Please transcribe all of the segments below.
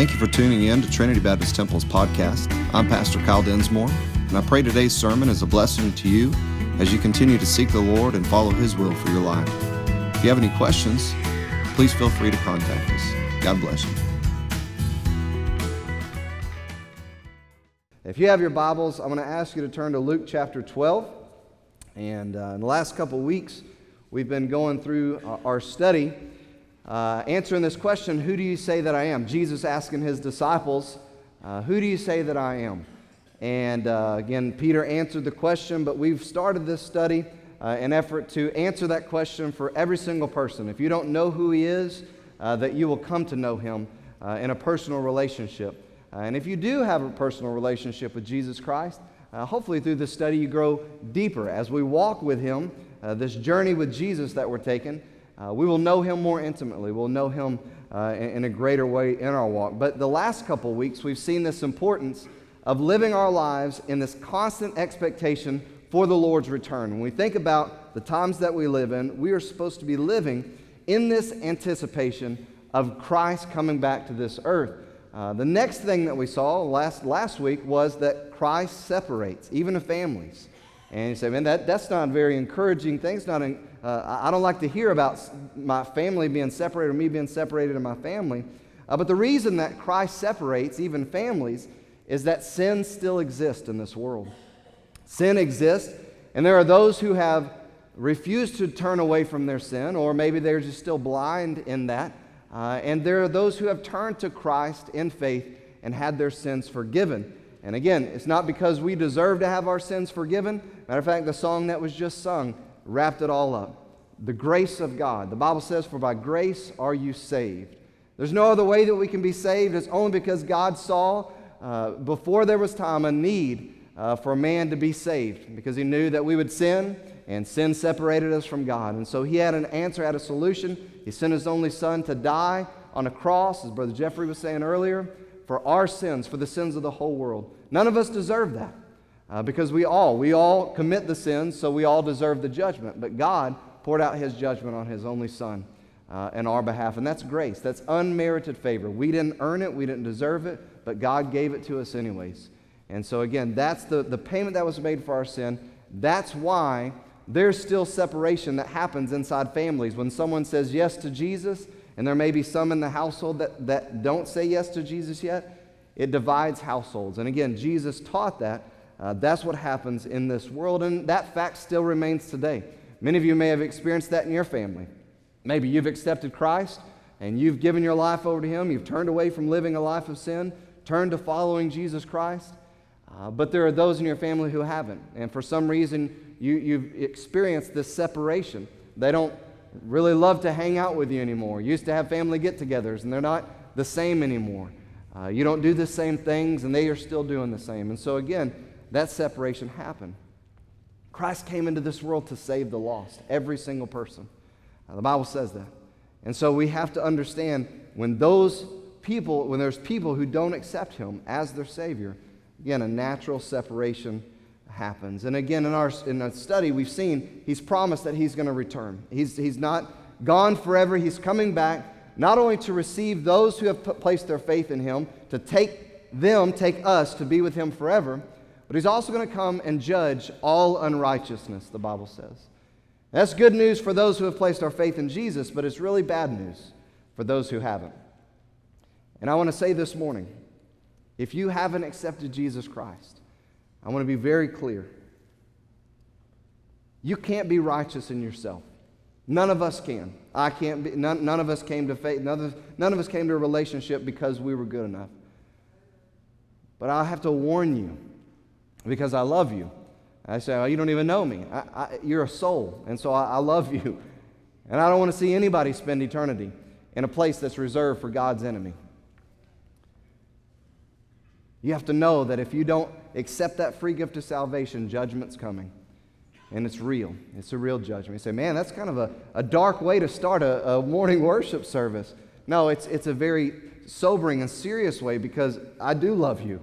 Thank you for tuning in to Trinity Baptist Temple's podcast. I'm Pastor Kyle Densmore, and I pray today's sermon is a blessing to you as you continue to seek the Lord and follow His will for your life. If you have any questions, please feel free to contact us. God bless you. If you have your Bibles, I'm going to ask you to turn to Luke chapter 12. And uh, in the last couple weeks, we've been going through our study uh, answering this question Who do you say that I am? Jesus asking his disciples, uh, Who do you say that I am? And uh, again, Peter answered the question, but we've started this study uh, in effort to answer that question for every single person. If you don't know who he is, uh, that you will come to know him uh, in a personal relationship. and if you do have a personal relationship with Jesus Christ, hopefully through this study you grow deeper as we walk with him, this journey with Jesus that we're taking. Uh, we will know him more intimately. We'll know him uh, in, in, a greater way in our walk. But the last couple weeks, we've seen this importance of living our lives in this constant expectation for the Lord's return. When we think about the times that we live in, we are supposed to be living in this anticipation of Christ coming back to this earth. Uh, the next thing that we saw last, last week was that Christ separates, even the families. And you say, man, that, that's not very encouraging thing. It's not uh, I don't like to hear about my family being separated or me being separated in my family. Uh, but the reason that Christ separates even families is that sin still exists in this world. Sin exists, and there are those who have refused to turn away from their sin, or maybe they're just still blind in that. Uh, and there are those who have turned to Christ in faith and had their sins forgiven. And again, it's not because we deserve to have our sins forgiven. Matter of fact, the song that was just sung wrapped it all up. The grace of God. The Bible says, For by grace are you saved. There's no other way that we can be saved. It's only because God saw uh, before there was time a need uh, for man to be saved because he knew that we would sin and sin separated us from God. And so he had an answer, had a solution. He sent his only son to die on a cross, as Brother Jeffrey was saying earlier, for our sins, for the sins of the whole world. None of us deserve that. Uh, because we all, we all commit the sins, so we all deserve the judgment. But God poured out his judgment on his only son uh, in our behalf. And that's grace. That's unmerited favor. We didn't earn it, we didn't deserve it, but God gave it to us anyways. And so, again, that's the, the payment that was made for our sin. That's why there's still separation that happens inside families. When someone says yes to Jesus, and there may be some in the household that, that don't say yes to Jesus yet, it divides households. And again, Jesus taught that uh, that's what happens in this world, and that fact still remains today. Many of you may have experienced that in your family. Maybe you've accepted Christ and you've given your life over to Him. You've turned away from living a life of sin, turned to following Jesus Christ. Uh, but there are those in your family who haven't. And for some reason, you, you've experienced this separation. They don't really love to hang out with you anymore. Used to have family get togethers, and they're not the same anymore. Uh, you don't do the same things, and they are still doing the same. And so, again, that separation happened. Christ came into this world to save the lost, every single person. Now, the Bible says that. And so we have to understand when those people, when there's people who don't accept him as their Savior, again, a natural separation happens. And again, in our, in our study, we've seen he's promised that he's going to return. He's, he's not gone forever, he's coming back not only to receive those who have placed their faith in him, to take them, take us to be with him forever but he's also going to come and judge all unrighteousness, the Bible says. That's good news for those who have placed our faith in Jesus, but it's really bad news for those who haven't. And I want to say this morning if you haven't accepted Jesus Christ, I want to be very clear. You can't be righteous in yourself. None of us can. I can't be, none, none of us came to faith, none of, none of us came to a relationship because we were good enough. But I have to warn you because I love you. I say, oh, You don't even know me. I, I, you're a soul, and so I, I love you. And I don't want to see anybody spend eternity in a place that's reserved for God's enemy. You have to know that if you don't accept that free gift of salvation, judgment's coming. And it's real. It's a real judgment. You say, man, that's kind of a, a dark way to start a, a morning worship service. No, it's, it's a very sobering and serious way because I do love you.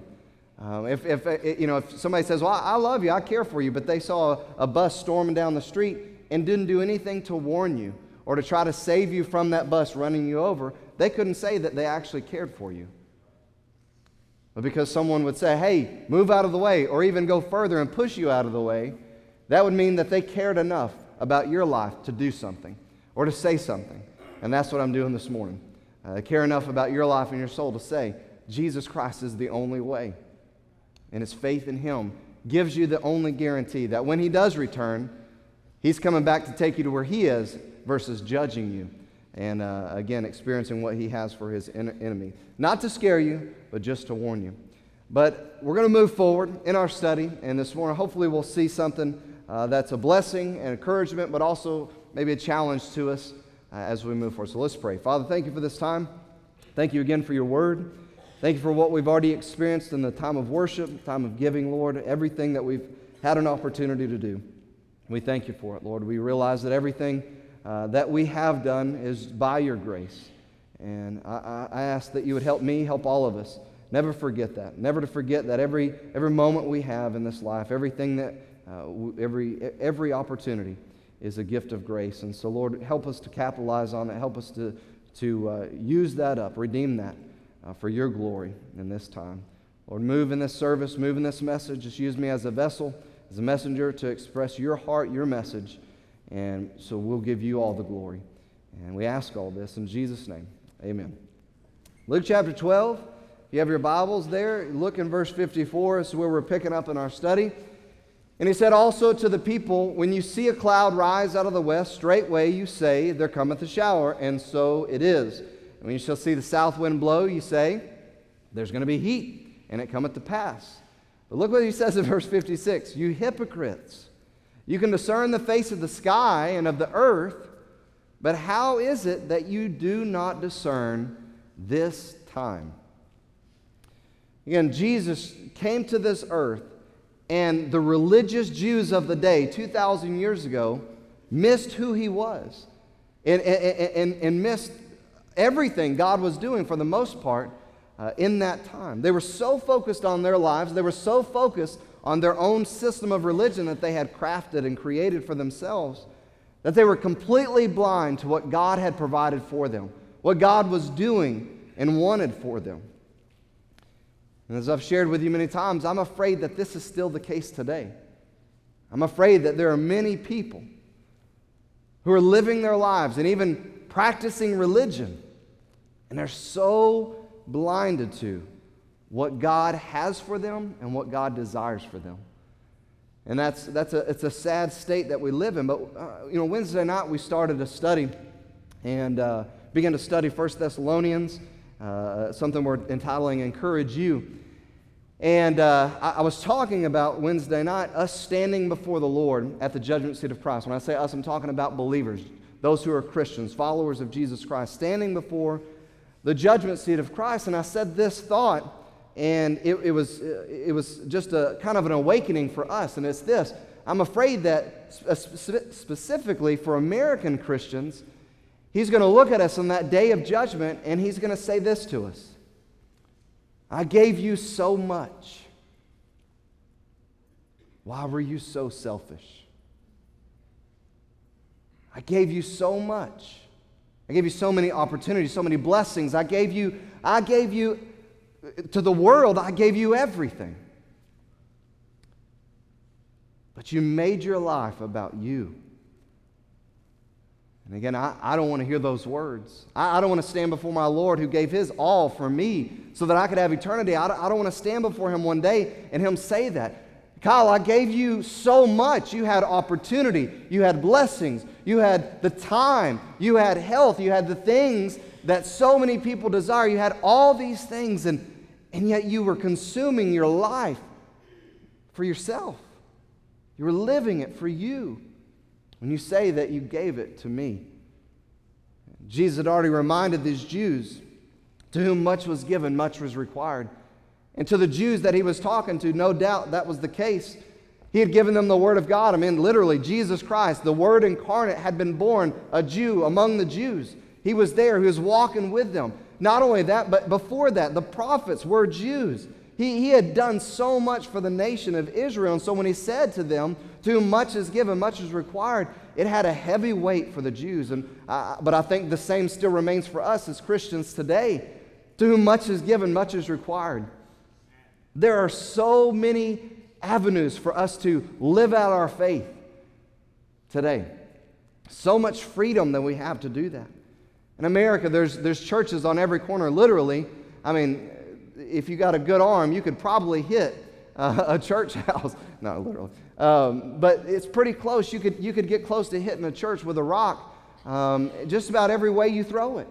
Um, if, if, uh, you know, if somebody says, Well, I love you, I care for you, but they saw a, a bus storming down the street and didn't do anything to warn you or to try to save you from that bus running you over, they couldn't say that they actually cared for you. But because someone would say, hey, move out of the way, or even go further and push you out of the way, that would mean that they cared enough about your life to do something or to say something. And that's what I'm doing this morning. Uh, I care enough about your life and your soul to say, Jesus Christ is the only way. And his faith in Him gives you the only guarantee that when He does return, He's coming back to take you to where He is versus judging you and uh, again, experiencing what He has for His en- enemy. Not to scare you, but just to warn you. But we're going to move forward in our study, and this morning, hopefully, we'll see something uh, that's a blessing and encouragement, but also maybe a challenge to us uh, as we move forward. So let's pray. Father, thank you for this time. Thank you again for your word. Thank you for what we've already experienced in the time of worship, time of giving, Lord, everything that we've had an opportunity to do. We thank you for it, Lord. We realize that everything uh, that we have done is by your grace. And I, I ask that you would help me, help all of us. Never forget that. Never to forget that every, every moment we have in this life, everything that, uh, every, every opportunity is a gift of grace. And so, Lord, help us to capitalize on it. Help us to, to uh, use that up, redeem that uh, for your glory in this time. Lord, move in this service, move in this message. Just use me as a vessel, as a messenger to express your heart, your message. And so we'll give you all the glory. And we ask all this in Jesus' name. Amen. Luke chapter 12. If you have your Bibles there, look in verse 54. This is where we're picking up in our study. And he said also to the people, When you see a cloud rise out of the west, straightway you say, There cometh a shower, and so it is. And when you shall see the south wind blow, you say, There's going to be heat, and it cometh to pass. But look what he says in verse 56 You hypocrites, you can discern the face of the sky and of the earth, but how is it that you do not discern this time? Again, Jesus came to this earth, and the religious Jews of the day, 2,000 years ago, missed who he was and, and, and, and missed everything God was doing for the most part uh, in that time. They were so focused on their lives, they were so focused on their own system of religion that they had crafted and created for themselves that they were completely blind to what God had provided for them, what God was doing and wanted for them. And as I've shared with you many times, I'm afraid that this is still the case today. I'm afraid that there are many people who are living their lives and even practicing religion and they're so blinded to what God has for them and what God desires for them. And that's, that's a, it's a sad state that we live in. But, uh, you know, Wednesday night we started a study and uh, began to study 1 Thessalonians, uh, something we're entitling Encourage You. And uh, I, I, was talking about Wednesday night us standing before the Lord at the judgment seat of Christ. When I say us, I'm talking about believers, those who are Christians, followers of Jesus Christ, standing before the judgment seat of Christ. And I said this thought, and it, it, was, uh, it was just a kind of an awakening for us. And it's this I'm afraid that uh, specifically for American Christians, he's going to look at us on that day of judgment and he's going to say this to us I gave you so much. Why were you so selfish? I gave you so much. I gave you so many opportunities, so many blessings. I gave you, I gave you to the world, I gave you everything. But you made your life about you. And again, I, I don't want to hear those words. I, I don't want to stand before my Lord who gave his all for me so that I could have eternity. I I don't want to stand before him one day and him say that. Kyle, I gave you so much. You had opportunity, you had blessings, you had the time, you had health, you had the things that so many people desire. You had all these things, and, and yet you were consuming your life for yourself. You were living it for you when you say that you gave it to me. Jesus had already reminded these Jews to whom much was given, much was required. And to the Jews that he was talking to, no doubt that was the case. He had given them the Word of God. I mean, literally, Jesus Christ, the Word incarnate, had been born a Jew among the Jews. He was there, he was walking with them. Not only that, but before that, the prophets were Jews. He, he had done so much for the nation of Israel. And so when he said to them, To whom much is given, much is required, it had a heavy weight for the Jews. And, uh, but I think the same still remains for us as Christians today. To whom much is given, much is required. There are so many avenues for us to live out our faith today. So much freedom that we have to do that. In America, there's, there's churches on every corner, literally. I mean, if you got a good arm, you could probably hit uh, a church house. Not literally. Um, but it's pretty close. You could, you could get close to hitting a church with a rock um, just about every way you throw it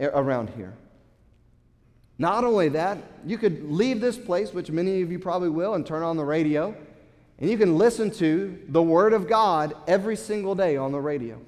uh, around here. Not only that, you could leave this place, which many of you probably will, and turn on the radio, and you can listen to the Word of God every single day on the radio.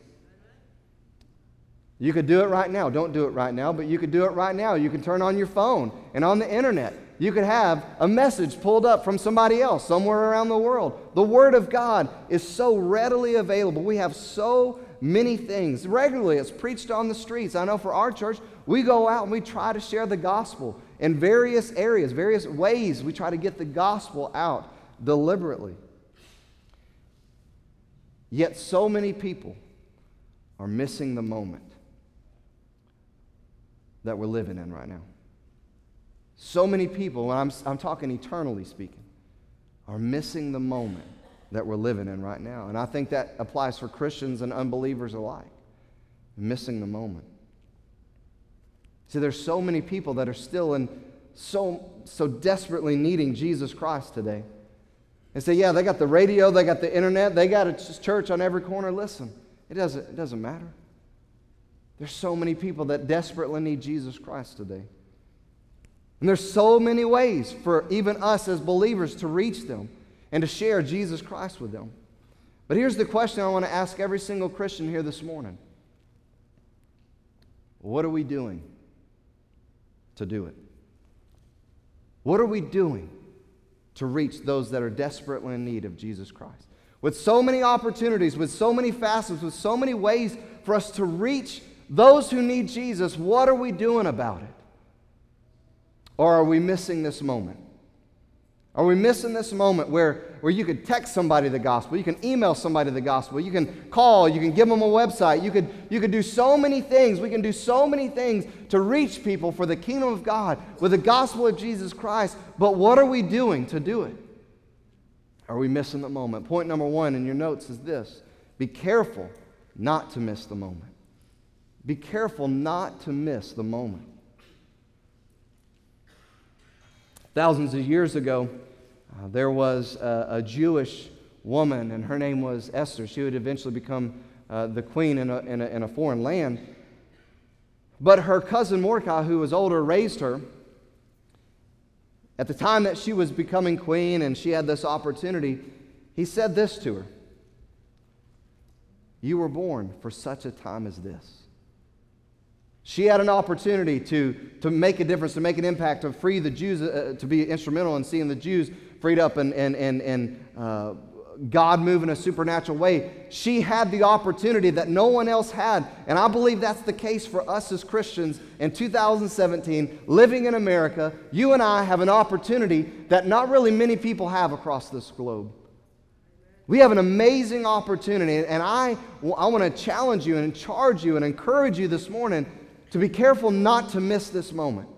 You could do it right now. Don't do it right now, but you could do it right now. You can turn on your phone and on the internet. You could have a message pulled up from somebody else somewhere around the world. The Word of God is so readily available. We have so many things. Regularly, it's preached on the streets. I know for our church, we go out and we try to share the gospel in various areas, various ways. We try to get the gospel out deliberately. Yet, so many people are missing the moment that we're living in right now. So many people, and I'm, I'm talking eternally speaking, are missing the moment that we're living in right now. And I think that applies for Christians and unbelievers alike. Missing the moment. See, there's so many people that are still in so, so desperately needing Jesus Christ today. They say, yeah, they got the radio, they got the internet, they got a church on every corner. Listen, it doesn't, it doesn't matter. There's so many people that desperately need Jesus Christ today. And there's so many ways for even us as believers to reach them and to share Jesus Christ with them. But here's the question I want to ask every single Christian here this morning What are we doing to do it? What are we doing to reach those that are desperately in need of Jesus Christ? With so many opportunities, with so many facets, with so many ways for us to reach those who need Jesus, what are we doing about it? Or are we missing this moment? Are we missing this moment where, where you could text somebody the gospel, you can email somebody the gospel, you can call, you can give them a website, you could, you could do so many things. We can do so many things to reach people for the kingdom of God with the gospel of Jesus Christ. But what are we doing to do it? Are we missing the moment? Point number one in your notes is this be careful not to miss the moment. Be careful not to miss the moment. Thousands of years ago, uh, there was a, a, Jewish woman, and her name was Esther. She would eventually become uh, the queen in a, in, a, in a foreign land. But her cousin Mordecai, who was older, raised her. At the time that she was becoming queen and she had this opportunity, he said this to her You were born for such a time as this. She had an opportunity to, to make a difference, to make an impact, to free the Jews, uh, to be instrumental in seeing the Jews freed up and, and, and, and uh, God move in a supernatural way. She had the opportunity that no one else had. And I believe that's the case for us as Christians in 2017, living in America. You and I have an opportunity that not really many people have across this globe. We have an amazing opportunity, and I, I want to challenge you and charge you and encourage you this morning to be careful not to miss this moment.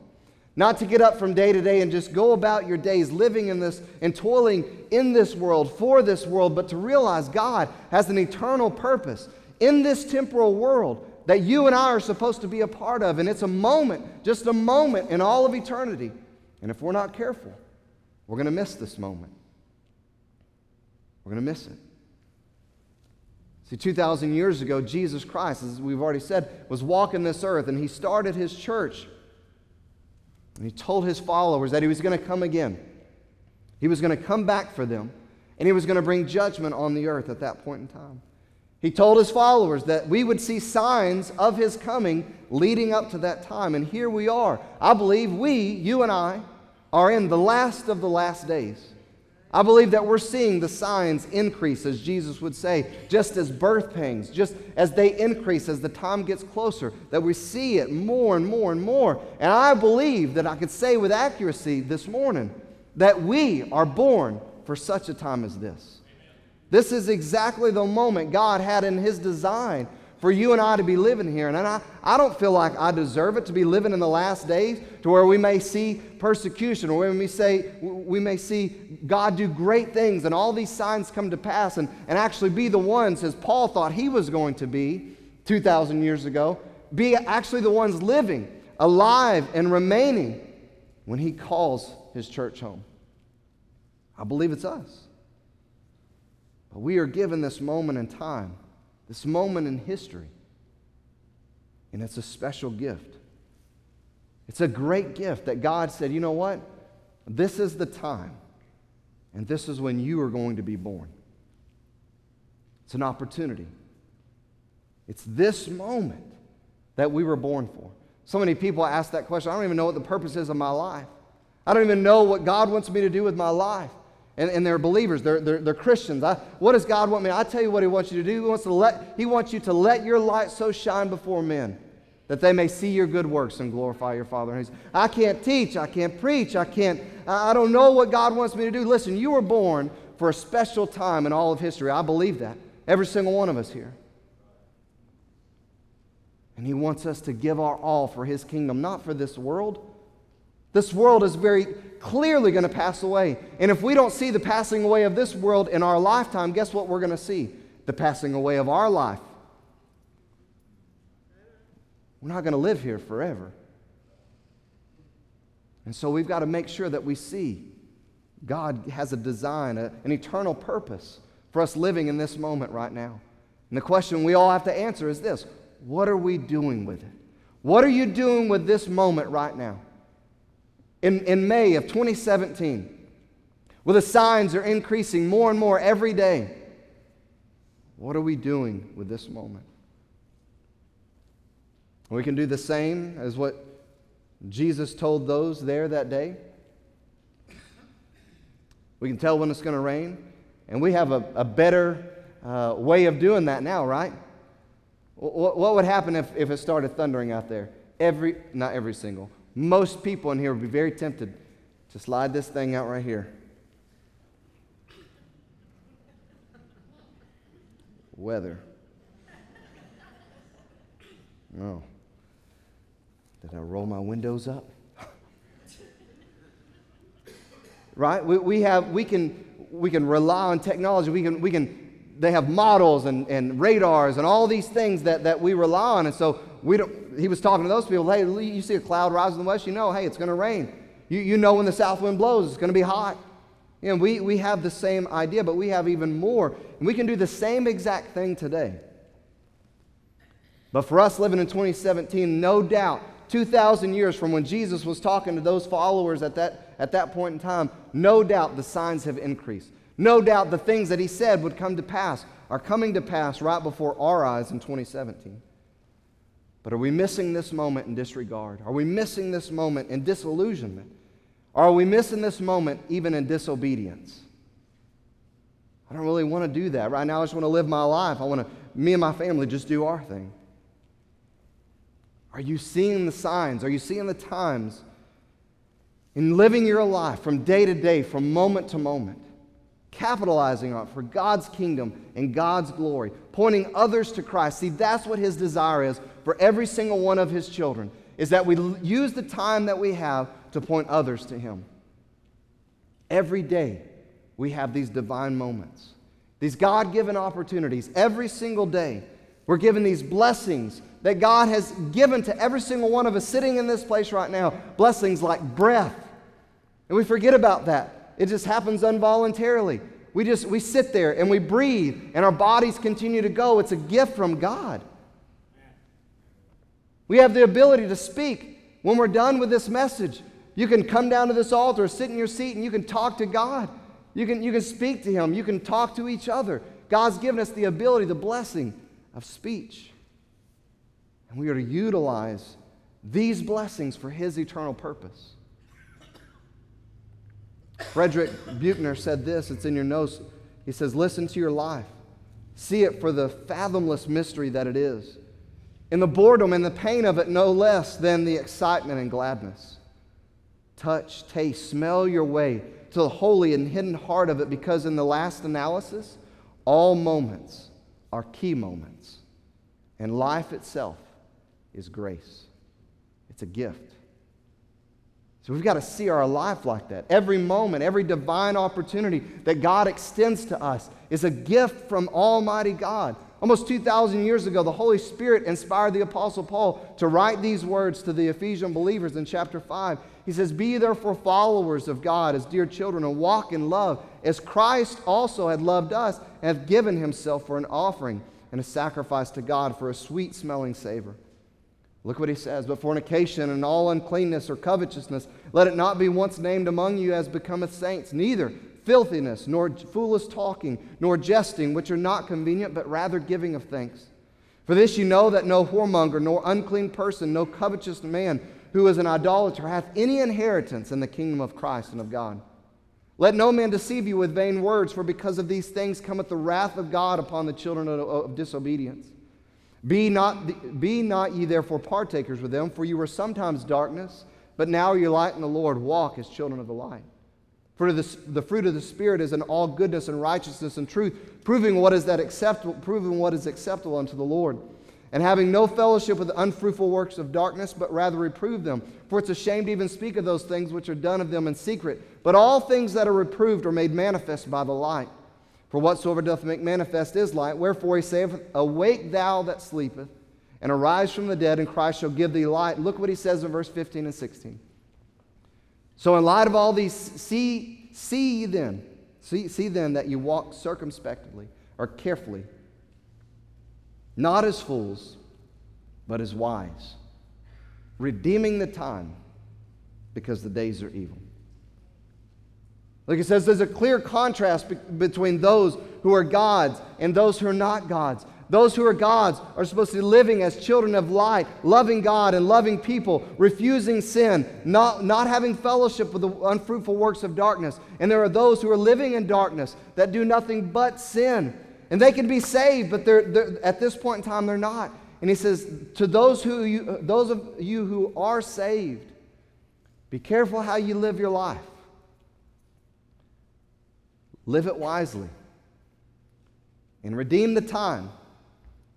Not to get up from day to day and just go about your days living in this and toiling in this world for this world, but to realize God has an eternal purpose in this temporal world that you and I are supposed to be a part of. And it's a moment, just a moment in all of eternity. And if we're not careful, we're going to miss this moment. We're going to miss it. See, 2,000 years ago, Jesus Christ, as we've already said, was walking this earth and he started his church. And he told his followers that he was going to come again. He was going to come back for them and he was going to bring judgment on the earth at that point in time. He told his followers that we would see signs of his coming leading up to that time. And here we are. I believe we, you and I, are in the last of the last days. I believe that we're seeing the signs increase, as Jesus would say, just as birth pangs, just as they increase as the time gets closer, that we see it more and more and more. And I believe that I could say with accuracy this morning that we are born for such a time as this. This is exactly the moment God had in His design for you and I to be living here. And I, I don't feel like I deserve it to be living in the last days to where we may see persecution or when we say, we may see God do great things and all these signs come to pass and, and actually be the ones, as Paul thought he was going to be 2,000 years ago, be actually the ones living, alive, and remaining when he calls his church home. I believe it's us. But we are given this moment in time this moment in history. And it's a special gift. It's a great gift that God said, you know what? This is the time, and this is when you are going to be born. It's an opportunity. It's this moment that we were born for. So many people ask that question I don't even know what the purpose is of my life. I don't even know what God wants me to do with my life and, and they're believers, they're, they're, they're Christians. I, what does God want me? I tell you what He wants you to do. He wants, to let, he wants you to let your light so shine before men that they may see your good works and glorify your Father. And I can't teach, I can't preach, I can't, I don't know what God wants me to do. Listen, you were born for a special time in all of history. I believe that. Every single one of us here. And He wants us to give our all for His kingdom, not for this world this world is very clearly going to pass away. And if we don't see the passing away of this world in our lifetime, guess what we're going to see? The passing away of our life. We're not going to live here forever. And so we've got to make sure that we see God has a design, a, an eternal purpose for us living in this moment right now. And the question we all have to answer is this What are we doing with it? What are you doing with this moment right now? In, in May of 2017, where the signs are increasing more and more every day. What are we doing with this moment? We can do the same as what Jesus told those there that day. We can tell when it's going to rain. And we have a, a better uh, way of doing that now, right? What, what would happen if, if it started thundering out there? Every, not every single, most people in here would be very tempted to slide this thing out right here. Weather. No. Did I roll my windows up? right? We, we, have, we, can, we can rely on technology. We can, we can, they have models and, and radars and all these things that, that we rely on. And so we don't, he was talking to those people, hey, you see a cloud rise in the west, you know, hey, it's going to rain. You, you know when the south wind blows, it's going to be hot. You know, we, we have the same idea, but we have even more. And we can do the same exact thing today. But for us living in 2017, no doubt, 2,000 years from when Jesus was talking to those followers at that, at that point in time, no doubt the signs have increased. No doubt the things that he said would come to pass are coming to pass right before our eyes in 2017. But are we missing this moment in disregard? Are we missing this moment in disillusionment? Are we missing this moment even in disobedience? I don't really want to do that. Right now, I just want to live my life. I want to, me and my family, just do our thing. Are you seeing the signs? Are you seeing the times in living your life from day to day, from moment to moment? Capitalizing on it for God's kingdom and God's glory, pointing others to Christ. See, that's what his desire is for every single one of his children, is that we use the time that we have to point others to him. Every day, we have these divine moments, these God given opportunities. Every single day, we're given these blessings that God has given to every single one of us sitting in this place right now. Blessings like breath. And we forget about that. It just happens involuntarily. We just we sit there and we breathe and our bodies continue to go. It's a gift from God. We have the ability to speak when we're done with this message. You can come down to this altar, sit in your seat, and you can talk to God. You can, you can speak to Him. You can talk to each other. God's given us the ability, the blessing of speech. And we are to utilize these blessings for His eternal purpose. Frederick Buechner said this, it's in your notes. He says, Listen to your life, see it for the fathomless mystery that it is, in the boredom and the pain of it, no less than the excitement and gladness. Touch, taste, smell your way to the holy and hidden heart of it, because in the last analysis, all moments are key moments, and life itself is grace. It's a gift. So we've got to see our life like that. Every moment, every divine opportunity that God extends to us is a gift from Almighty God. Almost 2,000 years ago, the Holy Spirit inspired the Apostle Paul to write these words to the Ephesian believers in chapter 5. He says, Be therefore followers of God as dear children and walk in love, as Christ also had loved us and hath given himself for an offering and a sacrifice to God for a sweet smelling savor. Look what he says. But fornication and all uncleanness or covetousness, let it not be once named among you as becometh saints, neither filthiness, nor foolish talking, nor jesting, which are not convenient, but rather giving of thanks. For this you know that no whoremonger, nor unclean person, no covetous man who is an idolater hath any inheritance in the kingdom of Christ and of God. Let no man deceive you with vain words, for because of these things cometh the wrath of God upon the children of, of disobedience. Be not, be not ye therefore partakers with them, for you were sometimes darkness, but now are light in the Lord. Walk as children of the light. For the, the fruit of the Spirit is in all goodness and righteousness and truth, proving what is that acceptable, proving what is acceptable unto the Lord. And having no fellowship with the unfruitful works of darkness, but rather reprove them. For it's a shame to even speak of those things which are done of them in secret. But all things that are reproved are made manifest by the light. For whatsoever doth make manifest is light. Wherefore he saith, Awake thou that sleepeth, and arise from the dead, and Christ shall give thee light. Look what he says in verse 15 and 16. So, in light of all these, see, see ye then, see, see then that you walk circumspectly or carefully, not as fools, but as wise, redeeming the time because the days are evil. Like it says, there's a clear contrast be- between those who are gods and those who are not gods. Those who are gods are supposed to be living as children of light, loving God and loving people, refusing sin, not, not having fellowship with the unfruitful works of darkness. And there are those who are living in darkness that do nothing but sin. And they can be saved, but they're, they're, at this point in time, they're not. And he says, to those, who you, those of you who are saved, be careful how you live your life. Live it wisely. And redeem the time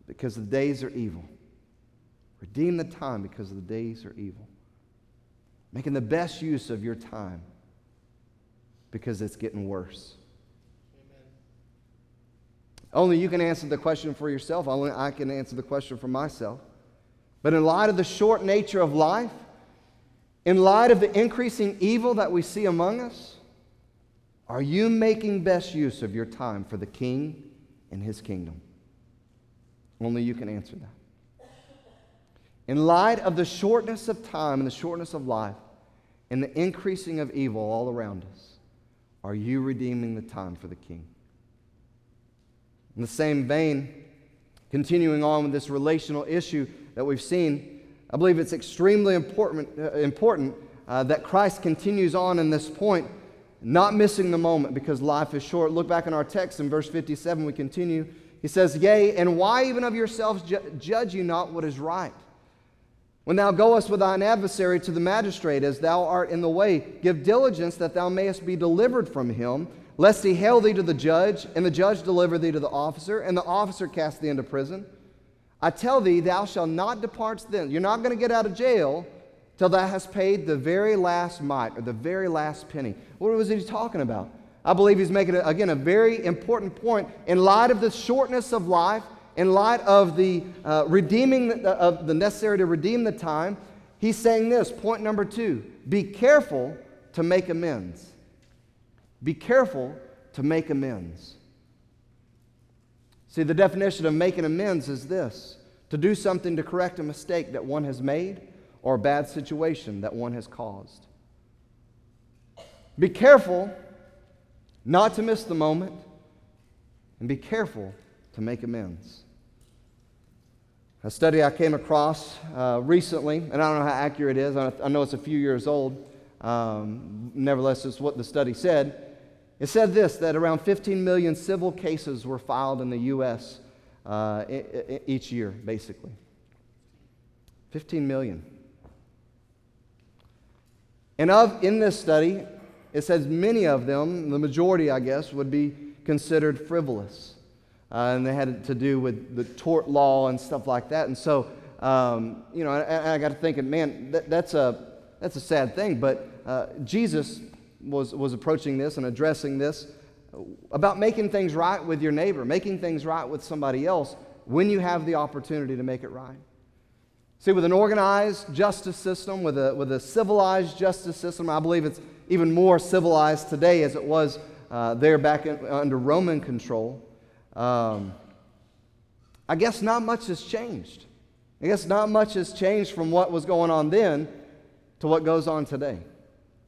because the days are evil. Redeem the time because the days are evil. Making the best use of your time because it's getting worse. Amen. Only you can answer the question for yourself. Only I can answer the question for myself. But in light of the short nature of life, in light of the increasing evil that we see among us, are you making best use of your time for the King and his kingdom? Only you can answer that. In light of the shortness of time and the shortness of life and the increasing of evil all around us, are you redeeming the time for the King? In the same vein, continuing on with this relational issue that we've seen, I believe it's extremely important, uh, important uh, that Christ continues on in this point, not missing the moment because life is short. Look back in our text in verse 57, we continue. He says, Yea, and why even of yourselves ju- judge you not what is right? When thou goest with thine adversary to the magistrate, as thou art in the way, give diligence that thou mayest be delivered from him, lest he hail thee to the judge, and the judge deliver thee to the officer, and the officer cast thee into prison. I tell thee, thou shalt not depart then. You're not going to get out of jail till thou hast paid the very last mite or the very last penny. What was he talking about? I believe he's making, again, a very important point in light of the shortness of life, in light of the uh, redeeming, uh, of the necessary to redeem the time. He's saying this, point number two be careful to make amends. Be careful to make amends. See, the definition of making amends is this to do something to correct a mistake that one has made or a bad situation that one has caused. Be careful not to miss the moment, and be careful to make amends. A study I came across uh, recently, and I don't know how accurate it is, I know it's a few years old. Um, nevertheless, it's what the study said. It said this that around 15 million civil cases were filed in the U.S. Uh, each year, basically. 15 million. And of in this study, it says many of them, the majority, I guess, would be considered frivolous. uh, and they had to do with the tort law and stuff like that. And so, um, you know, I, I got to thinking, man, that, that's, a, that's a sad thing. But uh, Jesus was, was approaching this and addressing this about making things right with your neighbor, making things right with somebody else when you have the opportunity to make it right. See, with an organized justice system, with a, with a civilized justice system, I believe it's even more civilized today as it was uh, there back in, under Roman control. Um, I guess not much has changed. I guess not much has changed from what was going on then to what goes on today.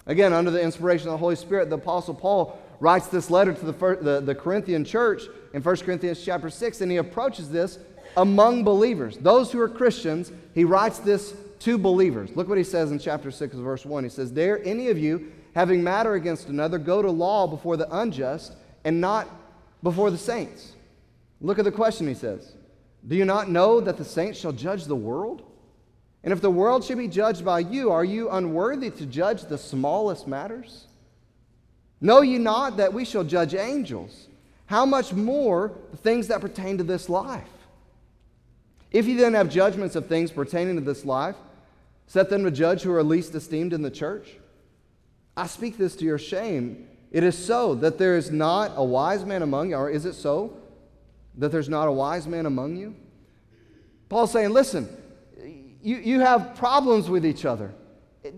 Again, under the inspiration of the Holy Spirit, the Apostle Paul writes this letter to the, first, the, the Corinthian church in 1 Corinthians chapter 6, and he approaches this among believers. Those who are Christians, he writes this to believers. Look what he says in chapter 6, verse 1. He says, Dare any of you, having matter against another, go to law before the unjust and not before the saints? Look at the question he says. Do you not know that the saints shall judge the world? And if the world should be judged by you, are you unworthy to judge the smallest matters? Know ye not that we shall judge angels? How much more the things that pertain to this life? If you then have judgments of things pertaining to this life, set them to judge who are least esteemed in the church. I speak this to your shame. It is so that there is not a wise man among you, or is it so that there's not a wise man among you? Paul's saying, listen, you, you have problems with each other.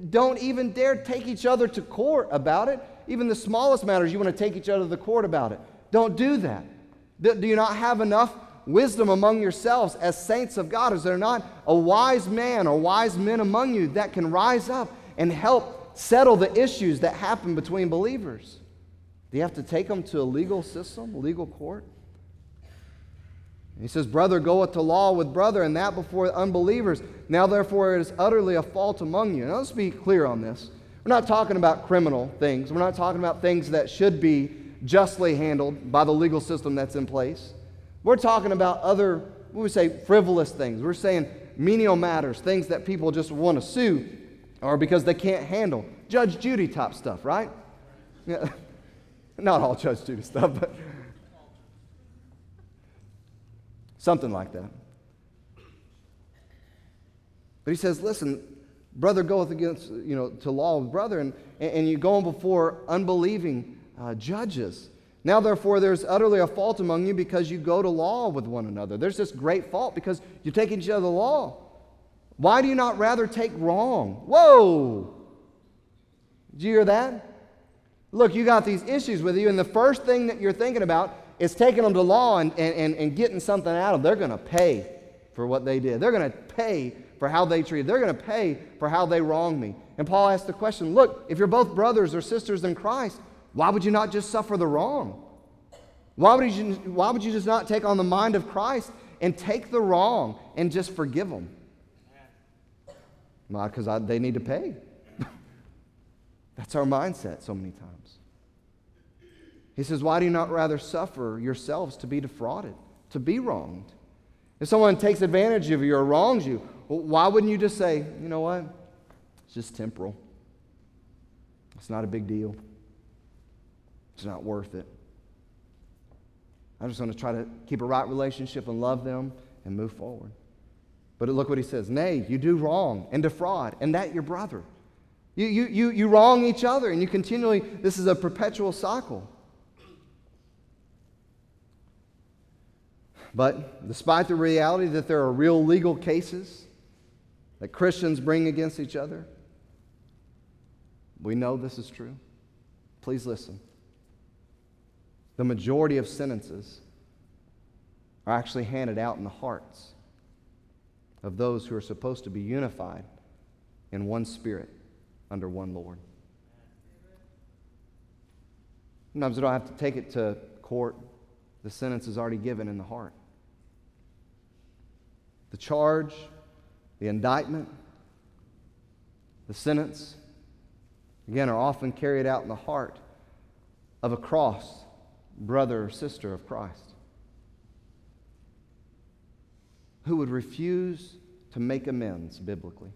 Don't even dare take each other to court about it. Even the smallest matters, you want to take each other to court about it. Don't do that. Do you not have enough wisdom among yourselves as saints of God? Is there not a wise man or wise men among you that can rise up and help settle the issues that happen between believers? Do you have to take them to a legal system, legal court? He says, Brother goeth to law with brother, and that before unbelievers. Now, therefore, it is utterly a fault among you. Now, let's be clear on this. We're not talking about criminal things. We're not talking about things that should be justly handled by the legal system that's in place. We're talking about other, we say, frivolous things. We're saying menial matters, things that people just want to sue or because they can't handle. Judge Judy type stuff, right? Yeah. Not all Judge Judy stuff, but something like that. But he says, listen, brother goeth against, you know, to law with brother, and, and you go before unbelieving uh, judges. Now, therefore, there's utterly a fault among you because you go to law with one another. There's this great fault because you take each other to law. Why do you not rather take wrong? Whoa! Did you hear that? Look, you got these issues with you, and the first thing that you're thinking about is taking them to law and, and, and getting something out of them. They're going to pay for what they did. They're going to pay for how they treated. They're going to pay for how they wronged me. And Paul asked the question look, if you're both brothers or sisters in Christ, why would you not just suffer the wrong? Why would, you, why would you just not take on the mind of Christ and take the wrong and just forgive them? Why? Because they need to pay. That's our mindset so many times. He says, Why do you not rather suffer yourselves to be defrauded, to be wronged? If someone takes advantage of you or wrongs you, why wouldn't you just say, You know what? It's just temporal. It's not a big deal. It's not worth it. I'm just going to try to keep a right relationship and love them and move forward. But look what he says Nay, you do wrong and defraud, and that your brother. You, you, you, you wrong each other, and you continually, this is a perpetual cycle. But despite the reality that there are real legal cases that Christians bring against each other, we know this is true. Please listen the majority of sentences are actually handed out in the hearts of those who are supposed to be unified in one spirit under one Lord. Sometimes we don't have to take it to court, the sentence is already given in the heart. The charge, the indictment, the sentence, again, are often carried out in the heart of a cross brother or sister of Christ who would refuse to make amends biblically,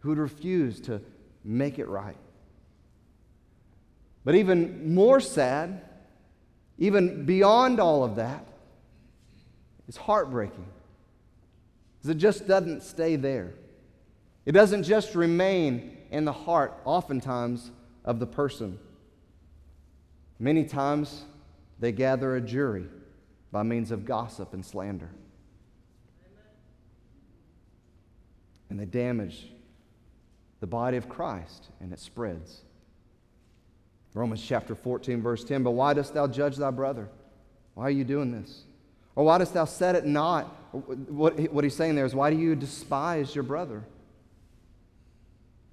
who would refuse to make it right. But even more sad, even beyond all of that, is heartbreaking. Because it just doesn't stay there. It doesn't just remain in the heart, oftentimes, of the person. Many times, they gather a jury by means of gossip and slander. And they damage the body of Christ, and it spreads. Romans chapter 14, verse 10 But why dost thou judge thy brother? Why are you doing this? Or why dost thou set it not? What, what he's saying there is, why do you despise your brother?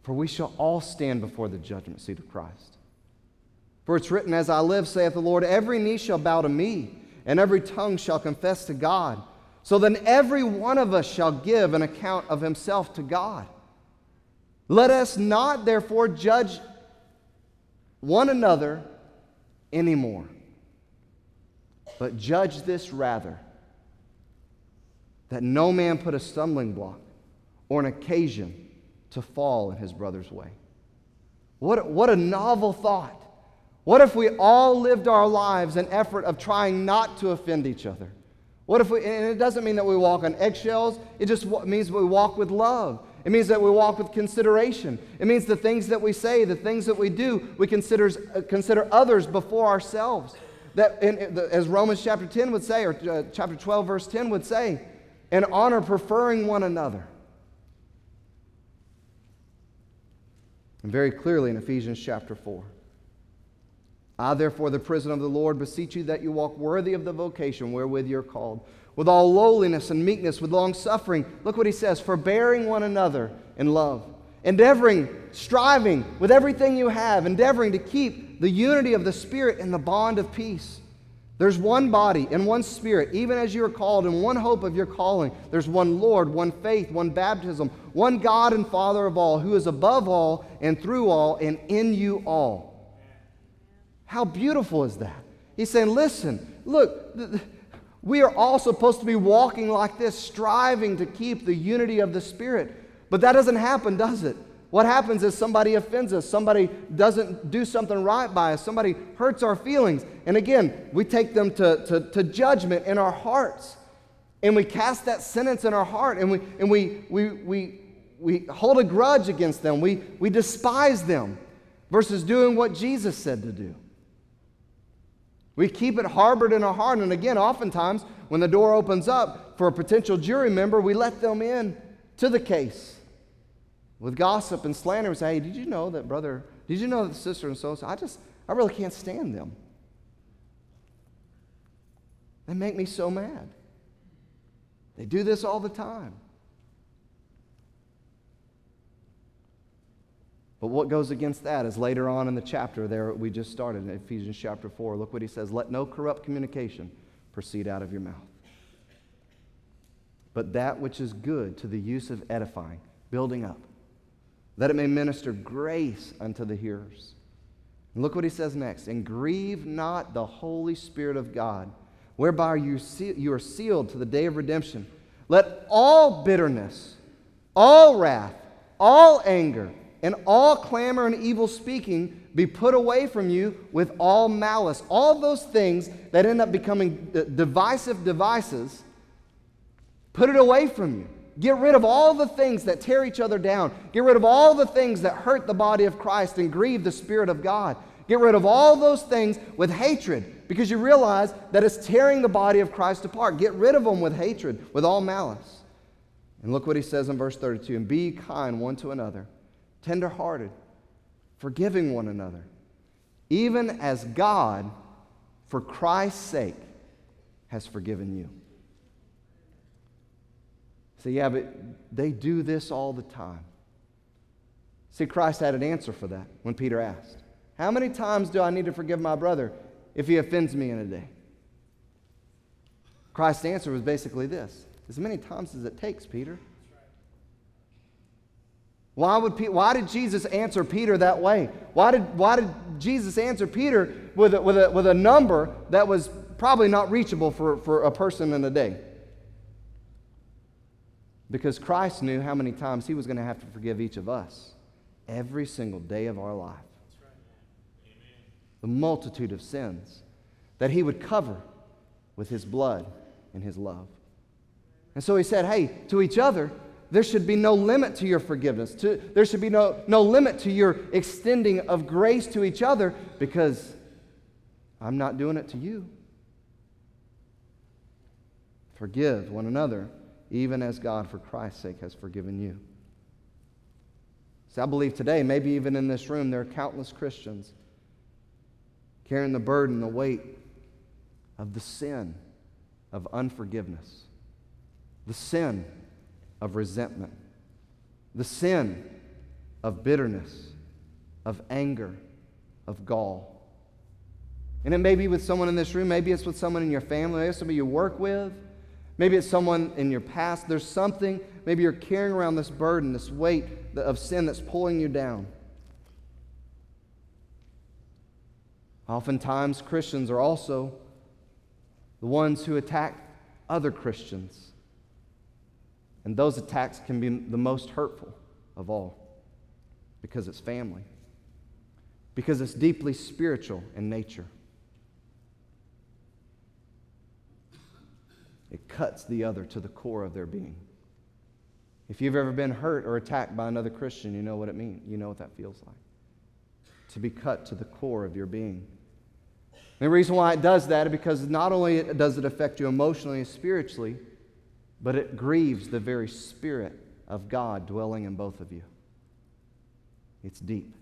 For we shall all stand before the judgment seat of Christ. For it's written, As I live, saith the Lord, every knee shall bow to me, and every tongue shall confess to God. So then every one of us shall give an account of himself to God. Let us not, therefore, judge one another anymore, but judge this rather that no man put a stumbling block or an occasion to fall in his brother's way. What, what a novel thought. What if we all lived our lives in effort of trying not to offend each other? What if we, and it doesn't mean that we walk on eggshells, it just means we walk with love. It means that we walk with consideration. It means the things that we say, the things that we do, we consider, uh, consider others before ourselves. That, in, as Romans chapter 10 would say, or uh, chapter 12, verse 10 would say, and honor preferring one another. And very clearly in Ephesians chapter 4. I, therefore, the prisoner of the Lord, beseech you that you walk worthy of the vocation wherewith you're called, with all lowliness and meekness, with long suffering. Look what he says forbearing one another in love, endeavoring, striving with everything you have, endeavoring to keep the unity of the Spirit in the bond of peace. There's one body and one spirit, even as you are called, and one hope of your calling. There's one Lord, one faith, one baptism, one God and Father of all, who is above all and through all and in you all. How beautiful is that? He's saying, listen, look, we are all supposed to be walking like this, striving to keep the unity of the Spirit. But that doesn't happen, does it? What happens is somebody offends us, somebody doesn't do something right by us, somebody hurts our feelings. And again, we take them to, to, to judgment in our hearts. And we cast that sentence in our heart and we, and we, we, we, we hold a grudge against them. We, we despise them versus doing what Jesus said to do. We keep it harbored in our heart. And again, oftentimes, when the door opens up for a potential jury member, we let them in to the case with gossip and slander and say, hey, did you know that brother, did you know that sister and so I just, I really can't stand them. They make me so mad. They do this all the time. But what goes against that is later on in the chapter there we just started in Ephesians chapter 4. Look what he says Let no corrupt communication proceed out of your mouth, but that which is good to the use of edifying, building up that it may minister grace unto the hearers. And look what he says next. And grieve not the Holy Spirit of God, whereby you, you are sealed to the day of redemption. Let all bitterness, all wrath, all anger, and all clamor and evil speaking be put away from you with all malice. All those things that end up becoming divisive devices, put it away from you. Get rid of all the things that tear each other down. Get rid of all the things that hurt the body of Christ and grieve the Spirit of God. Get rid of all those things with hatred because you realize that it's tearing the body of Christ apart. Get rid of them with hatred, with all malice. And look what he says in verse 32 and be kind one to another, tenderhearted, forgiving one another, even as God, for Christ's sake, has forgiven you. Say, yeah, but they do this all the time. See, Christ had an answer for that when Peter asked, How many times do I need to forgive my brother if he offends me in a day? Christ's answer was basically this As many times as it takes, Peter. Why, would why did Jesus answer Peter that way? Why did, why did Jesus answer Peter with a, with, a, with a number that was probably not reachable for, for a person in a day? Because Christ knew how many times he was going to have to forgive each of us every single day of our life. The multitude of sins that he would cover with his blood and his love. And so he said, hey, to each other, there should be no limit to your forgiveness. To, there should be no, no limit to your extending of grace to each other because I'm not doing it to you. Forgive one another, even as God, for Christ's sake, has forgiven you. So I believe today, maybe even in this room, there are countless Christians carrying the burden, the weight of the sin of unforgiveness, the sin of resentment, the sin of bitterness, of anger, of gall. And it may be with someone in this room, maybe it's with someone in your family, maybe it's somebody you work with, maybe it's someone in your past. There's something, maybe you're carrying around this burden, this weight of sin that's pulling you down. Oftentimes, Christians are also the ones who attack other Christians. And those attacks can be the most hurtful of all because it's family, because it's deeply spiritual in nature. It cuts the other to the core of their being. If you've ever been hurt or attacked by another Christian, you know what it means. You know what that feels like. To be cut to the core of your being. And the reason why it does that is because not only does it affect you emotionally and spiritually, but it grieves the very spirit of God dwelling in both of you. It's deep.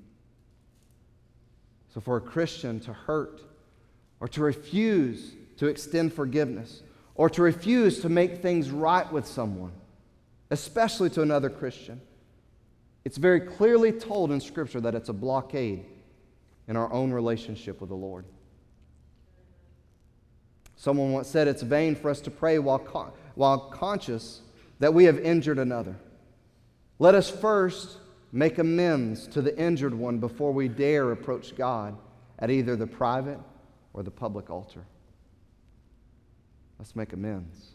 So, for a Christian to hurt or to refuse to extend forgiveness or to refuse to make things right with someone, especially to another Christian, it's very clearly told in Scripture that it's a blockade in our own relationship with the Lord. Someone once said it's vain for us to pray while, while conscious that we have injured another. Let us first make amends to the injured one before we dare approach God at either the private or the public altar. Let's make amends.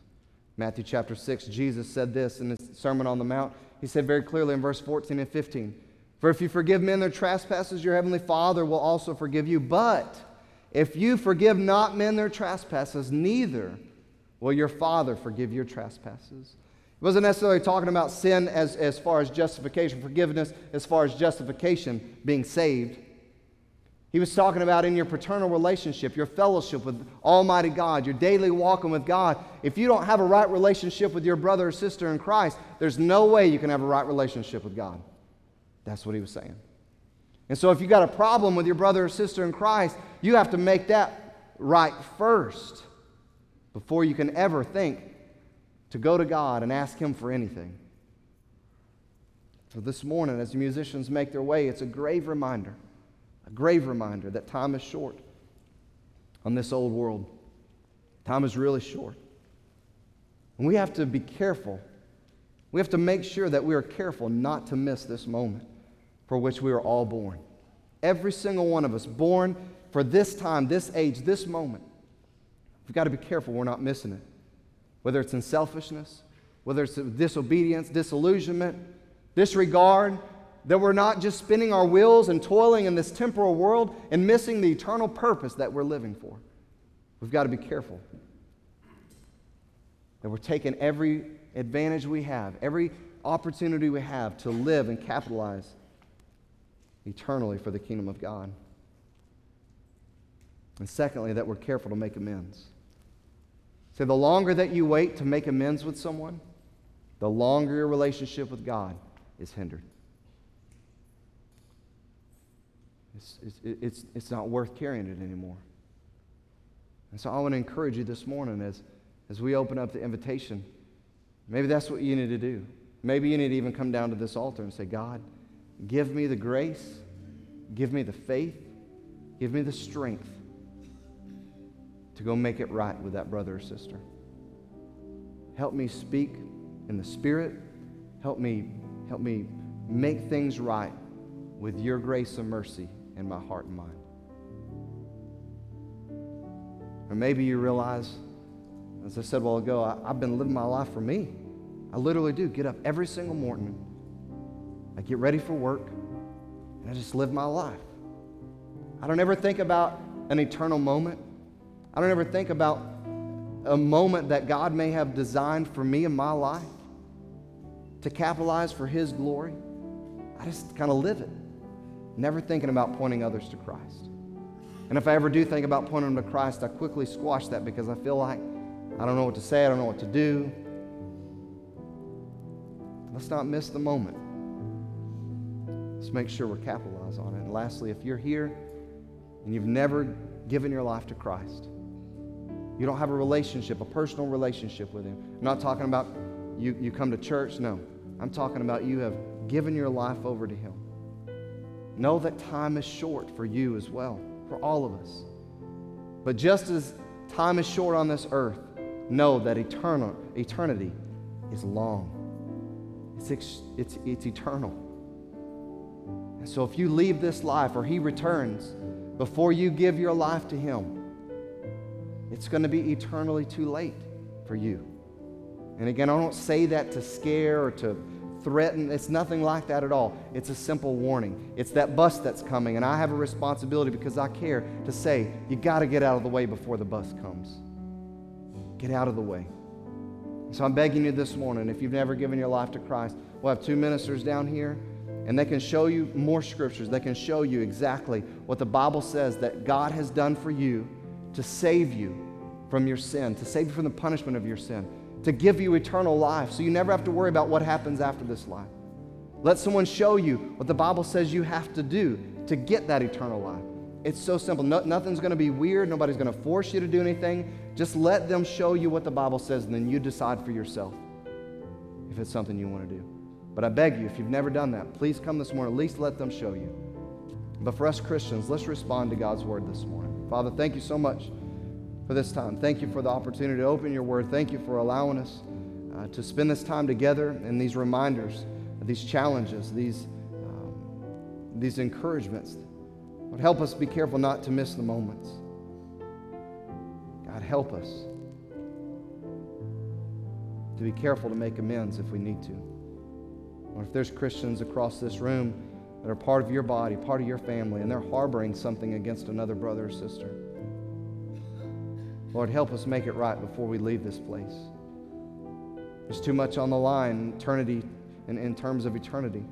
Matthew chapter 6, Jesus said this in his Sermon on the Mount. He said very clearly in verse 14 and 15 For if you forgive men their trespasses, your heavenly Father will also forgive you. But if you forgive not men their trespasses, neither will your Father forgive your trespasses. He wasn't necessarily talking about sin as, as far as justification, forgiveness as far as justification, being saved. He was talking about in your paternal relationship, your fellowship with Almighty God, your daily walking with God. If you don't have a right relationship with your brother or sister in Christ, there's no way you can have a right relationship with God. That's what he was saying. And so, if you got a problem with your brother or sister in Christ, you have to make that right first before you can ever think to go to God and ask Him for anything. So, this morning, as the musicians make their way, it's a grave reminder, a grave reminder that time is short on this old world. Time is really short. And we have to be careful. We have to make sure that we are careful not to miss this moment for which we are all born. Every single one of us born for this time, this age, this moment. We've got to be careful we're not missing it. Whether it's in selfishness, whether it's disobedience, disillusionment, disregard, that we're not just spinning our wheels and toiling in this temporal world and missing the eternal purpose that we're living for. We've got to be careful. That we're taking every advantage we have, every opportunity we have to live and capitalize eternally for the kingdom of God. And secondly, that we're careful to make amends. So the longer that you wait to make amends with someone, the longer your relationship with God is hindered. It's, it's, it's, it's not worth carrying it anymore. And so I want to encourage you this morning as, as we open up the invitation. Maybe that's what you need to do. Maybe you need to even come down to this altar and say, God, Give me the grace, give me the faith, give me the strength to go make it right with that brother or sister. Help me speak in the Spirit. Help me, help me make things right with your grace and mercy in my heart and mind. Or maybe you realize, as I said a while ago, I, have been living my life for me. I literally do get up every single morning I get ready for work, and I just live my life. I don't ever think about an eternal moment. I don't ever think about a moment that God may have designed for me in my life to capitalize for His glory, I just kind of live it, never thinking about pointing others to Christ. And if I ever do think about pointing them to Christ, I quickly squash that because I feel like I don't know what to say, I don't know what to do. Let's not miss the moment. Let's make sure we're capitalized on it. And lastly, if you're here and you've never given your life to Christ, you don't have a relationship, a personal relationship with Him. I'm not talking about you, you come to church. No. I'm talking about you have given your life over to Him. Know that time is short for you as well, for all of us. But just as time is short on this earth, know that eternal, eternity is long. It's, it's, it's eternal. And so if you leave this life or He returns before you give your life to Him, it's going to be eternally too late for you. And again, I don't say that to scare or to threaten. It's nothing like that at all. It's a simple warning. It's that bus that's coming, and I have a responsibility because I care to say, you got to get out of the way before the bus comes. Get out of the way. So I'm begging you this morning, if you've never given your life to Christ, we'll have two ministers down here, and they can show you more scriptures. They can show you exactly what the Bible says that God has done for you to save you from your sin, to save you from the punishment of your sin, to give you eternal life so you never have to worry about what happens after this life. Let someone show you what the Bible says you have to do to get that eternal life. It's so simple. No, nothing's going to be weird. Nobody's going to force you to do anything. Just let them show you what the Bible says, and then you decide for yourself if it's something you want to do. But I beg you, if you've never done that, please come this morning. At least let them show you. But for us Christians, let's respond to God's word this morning. Father, thank you so much for this time. Thank you for the opportunity to open your word. Thank you for allowing us uh, to spend this time together and these reminders, these challenges, these, um, these encouragements. Lord, help us be careful not to miss the moments. God, help us to be careful to make amends if we need to. Or if there's Christians across this room that are part of your body, part of your family, and they're harboring something against another brother or sister. Lord, help us make it right before we leave this place. There's too much on the line, eternity, in, in terms of eternity,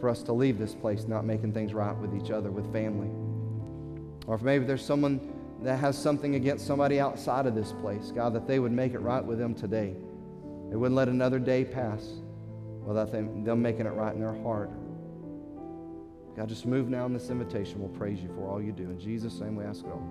for us to leave this place not making things right with each other, with family. Or if maybe there's someone that has something against somebody outside of this place, God, that they would make it right with them today. They wouldn't let another day pass without them, them making it right in their heart. God, just move now in this invitation. We'll praise you for all you do. In Jesus' name we ask it all.